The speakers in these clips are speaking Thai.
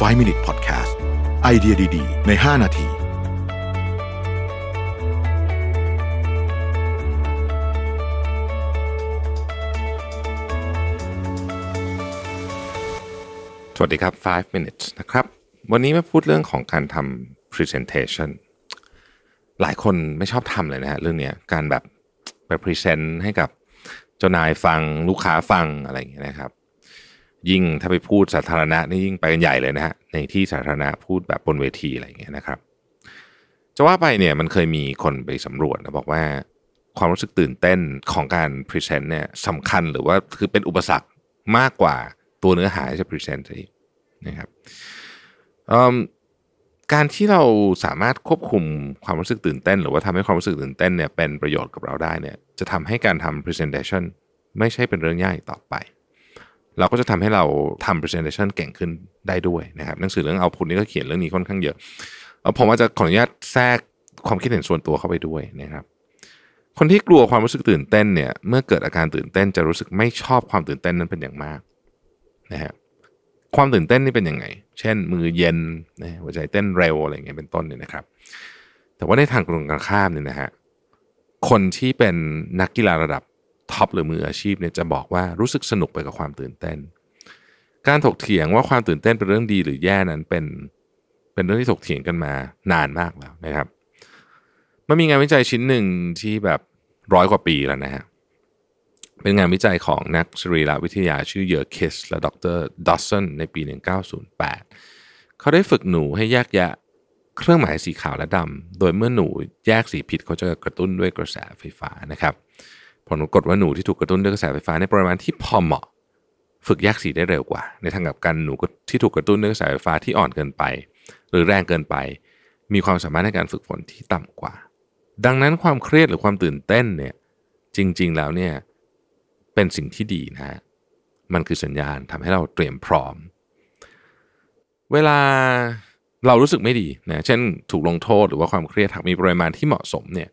5 Minute Podcast ไอเดียดี ๆ ใน 5 นาทีสวัสดีครับ 5 minutes นะครับ วันนี้มาพูดเรื่องของการทำ presentation หลายคนไม่ชอบทำเลยนะฮะเรื่องเนี้ยการแบบไป present ให้กับเจ้านายฟังลูกค้าฟังอะไรอย่างเงี้ยนะครับ ยิ่งถ้าไปพูดสาธารณะนี่ยิ่งไปกันใหญ่เลยนะฮะในที่สาธารณะพูดแบบบนเวทีอะไรอย่างเงี้ยนะครับ จะว่าไปเนี่ยมันเคยมีคนไปสำรวจนะบอกว่าความรู้สึกตื่นเต้นของการ present เนี่ยสำคัญหรือว่าคือเป็นอุปสรรคมากกว่าตัวเนื้อหาที่จะ present ซะอีกนะครับการที่เราสามารถควบคุมความรู้สึกตื่นเต้น หรือว่าทำให้ความรู้สึกตื่นเต้นเนี่ยเป็นประโยชน์กับเราได้เนี่ยจะทำให้การทำ presentation ไม่ใช่เป็นเรื่องยากอีกต่อไป เราก็จะทำให้เราทำ presentation เก่งขึ้นได้ด้วยนะครับหนังสือเรื่องเอาพุทนี่ก็เขียนเรื่องนี้ค่อนข้างเยอะผมอาจจะขออนุญาตแทรกความคิดเห็นส่วนตัวเข้าไปด้วยนะครับคนที่กลัวความรู้สึกตื่นเต้นเนี่ยเมื่อเกิดอาการตื่นเต้นจะรู้สึกไม่ชอบความตื่นเต้นนั้นเป็นอย่างมากนะฮะความตื่นเต้นนี่เป็นยังไง เช่น มือเย็นนะหัวใจเต้นเร็วอะไรอย่างเงี้ยเป็นต้นเนี่ยนะครับ แต่ว่าในทางตรงกันข้ามเนี่ยนะฮะคนที่เป็นนักกีฬาระดับ top หรือมืออาชีพเนี่ยจะบอกว่ารู้สึกสนุกไปกับความตื่นเต้น การถกเถียงว่าความตื่นเต้นเป็นเรื่องดีหรือแย่นั้นเป็นเป็นเรื่องที่ถกเถียงกันมานานมากแล้วนะครับมันมีงานวิจัยชิ้นหนึ่งที่แบบร้อยกว่าปีแล้วนะฮะเป็นงานวิจัยของนักสรีรวิทยาชื่อ Yerkes และ Dodson ในปี 1908 เขาได้ฝึกหนูให้แยกแยะเครื่องหมายสีขาวและดำ โดยเมื่อหนูแยกสีผิดเขาจะกระตุ้นด้วยกระแสไฟฟ้านะครับ ผลปรากฏว่าหนูที่ถูกกระตุ้นด้วยกระแสไฟฟ้าในปริมาณที่พอเหมาะ ฝึกแยกสีได้เร็วกว่า ในทางกลับกันหนูที่ถูกกระตุ้นด้วยกระแสไฟฟ้าที่อ่อนเกินไป หรือแรงเกินไป มีความสามารถในการฝึกฝนที่ต่ำกว่า ดังนั้นความเครียดหรือความตื่นเต้นเนี่ยจริง ๆแล้วเนี่ยเป็นสิ่งที่ดีนะฮะมันคือสัญญาณทำให้เราเตรียมพร้อม เวลาเรารู้สึกไม่ดีนะเช่นถูกลงโทษหรือว่าความเครียดหากมีปริมาณที่เหมาะสมเนี่ย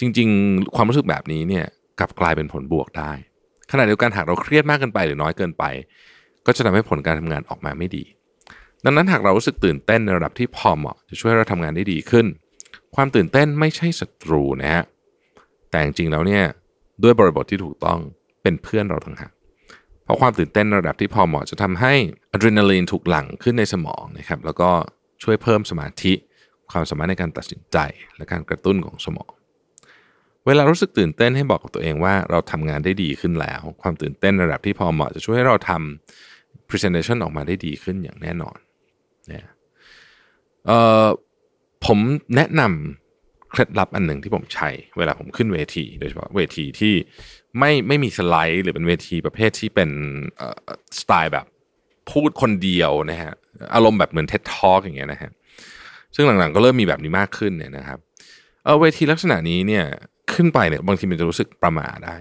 จริง ๆ ความรู้สึกแบบนี้เนี่ยกลับกลายเป็นผลบวกได้ขณะเดียวกันหากเราเครียดมากเกินไปหรือน้อยเกินไป ก็จะทำให้ผลการทำงานออกมาไม่ดี ดังนั้นหากเรารู้สึกตื่นเต้นในระดับที่พอเหมาะจะช่วยให้เราทำงานได้ดีขึ้น ความตื่นเต้นไม่ใช่ศัตรูนะฮะแต่จริงๆแล้วเนี่ยด้วยบริบทที่ถูกต้องเป็นเพื่อนเราทั้งหากเพราะความตื่นเต้นระดับที่พอเหมาะจะทำให้อะดรีนาลีนถูกหลั่งขึ้นในสมองนะครับแล้วก็ช่วยเพิ่มสมาธิ ความสามารถในการตัดสินใจ และการกระตุ้นของสมอง เวลารู้สึกตื่นเต้นให้บอกกับตัวเองว่าเราทำงานได้ดีขึ้นแล้ว ความตื่นเต้นระดับที่พอเหมาะจะช่วยให้เราทำ presentation ออกมาได้ดีขึ้นอย่างแน่นอนเนี่ยเอ่อผมแนะนำเคล็ดลับอันหนึ่งที่ผมใช้ เวลาผมขึ้นเวทีโดยเฉพาะเวทีที่ไม่ไม่มีสไลด์ หรือเป็นเวทีประเภทที่เป็นสไตล์แบบพูดคนเดียวนะฮะอารมณ์แบบเหมือนเท็ d ทอ l k อย่างเงี้ยนะฮะซึ่งหลังๆก็เริ่มมีแบบนี้มากขึ้นเนี่ยนะครับเออเวทีลักษณะนี้เนี่ย ขึ้นไปเนี่ยบางทีมันจะรู้สึกประมาได้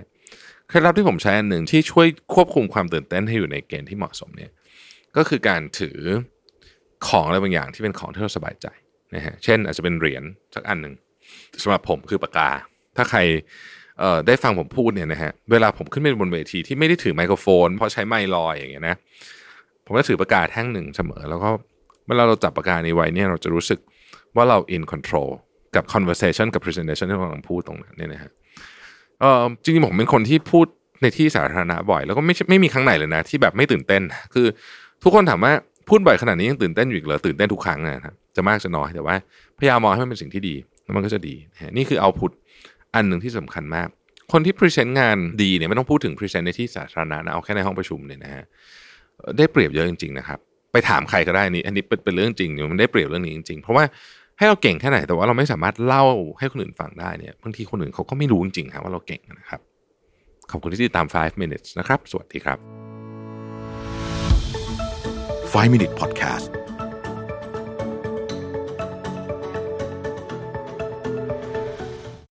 เคล็ดลับที่ผมใช้อันหนึ่งที่ช่วยควบคุมความตื่นเต้นให้อยู่ในเกณฑ์ที่เหมาะสมเนี่ยก็คือการถือของอะไรบางอย่างที่เป็นของที่เราสบายใจนะฮะเช่นอาจจะเป็นเหรียญสักอันหนึ่งสำหรับผมคือปากกา ถ้าใครได้ฟังผมพูดเนี่ยนะฮะเวลาผมขึ้นไปบนเวทีที่ไม่ได้ถือไมโครโฟน เพราะใช้ไมค์ลอยอย่างเงี้ยนะผมก็ถือปากกาแท่งหนึ่งเสมอ แล้วก็เวลาเราจับปากกานี้ไว้เนี่ยเราจะรู้สึกว่าเรา in control กับ conversation กับ presentation ที่เรากำลังพูดตรงนั้นเนี่ยนะฮะเออจริงๆผมเป็นคนที่พูดในที่สาธารณะบ่อย แล้วก็ไม่ไม่มีครั้งไหนเลยนะ ที่แบบไม่ตื่นเต้น คือทุกคนถามว่าพูดบ่อยขนาดนี้ยังตื่นเต้นอยู่อีกเหรอตื่นเต้นทุกครั้งนะครับจะมากจะน้อยแต่ว่าพยายามมองให้มันเป็นสิ่งที่ดีแล้วมันก็จะดีนี่คือ output อันหนึ่งที่สำคัญมาก คนที่ present งานดีเนี่ยไม่ต้องพูดถึง present ในที่สาธารณะนะเอาแค่ในห้องประชุมเนี่ยนะฮะได้เปรียบเยอะจริงๆนะครับไปถามใครก็ได้นี่อันนี้เป็นเป็นเรื่องจริงมันได้เปรียบเรื่องนี้จริงๆ เพราะว่า ให้เราเก่งแค่ไหนแต่ว่าเราไม่สามารถเล่าให้คนอื่นฟังได้เนี่ยบางทีคนอื่นเขาก็ไม่รู้จริงๆครับว่าเราเก่งนะครับ ขอบคุณที่ติดตาม 5 minutes นะครับ สวัสดีครับ 5 Minute Podcast